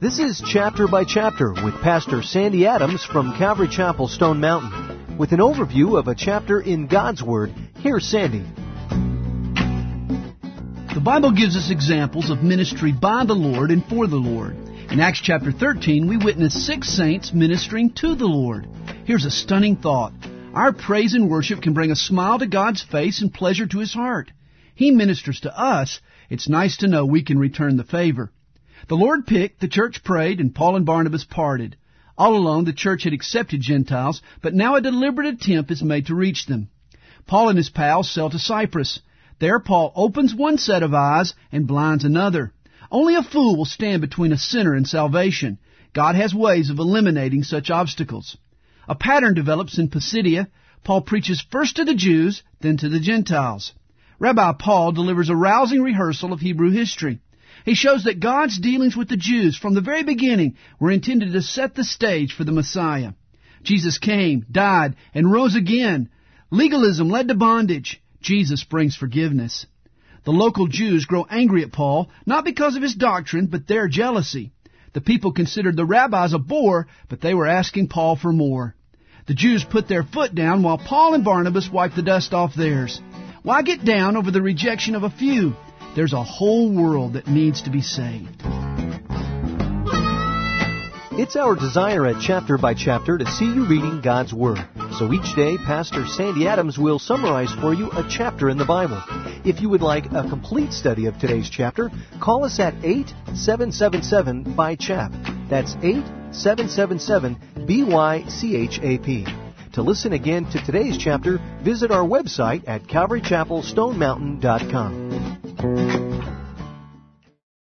This is Chapter by Chapter with Pastor Sandy Adams from Calvary Chapel, Stone Mountain. With an overview of a chapter in God's Word, here's Sandy. The Bible gives us examples of ministry by the Lord and for the Lord. In Acts chapter 13, we witness six saints ministering to the Lord. Here's a stunning thought. Our praise and worship can bring a smile to God's face and pleasure to His heart. He ministers to us. It's nice to know we can return the favor. The Lord picked, the church prayed, and Paul and Barnabas parted. All along, the church had accepted Gentiles, but now a deliberate attempt is made to reach them. Paul and his pals sail to Cyprus. There, Paul opens one set of eyes and blinds another. Only a fool will stand between a sinner and salvation. God has ways of eliminating such obstacles. A pattern develops in Pisidia. Paul preaches first to the Jews, then to the Gentiles. Rabbi Paul delivers a rousing rehearsal of Hebrew history. He shows that God's dealings with the Jews from the very beginning were intended to set the stage for the Messiah. Jesus came, died, and rose again. Legalism led to bondage. Jesus brings forgiveness. The local Jews grow angry at Paul, not because of his doctrine, but their jealousy. The people considered the rabbis a bore, but they were asking Paul for more. The Jews put their foot down while Paul and Barnabas wiped the dust off theirs. Why get down over the rejection of a few? There's a whole world that needs to be saved. It's our desire at Chapter by Chapter to see you reading God's Word. So each day, Pastor Sandy Adams will summarize for you a chapter in the Bible. If you would like a complete study of today's chapter, call us at 8777 by chap. That's 8777 BYCHAP. To listen again to today's chapter, visit our website at calvarychapelstonemountain.com. Thank you.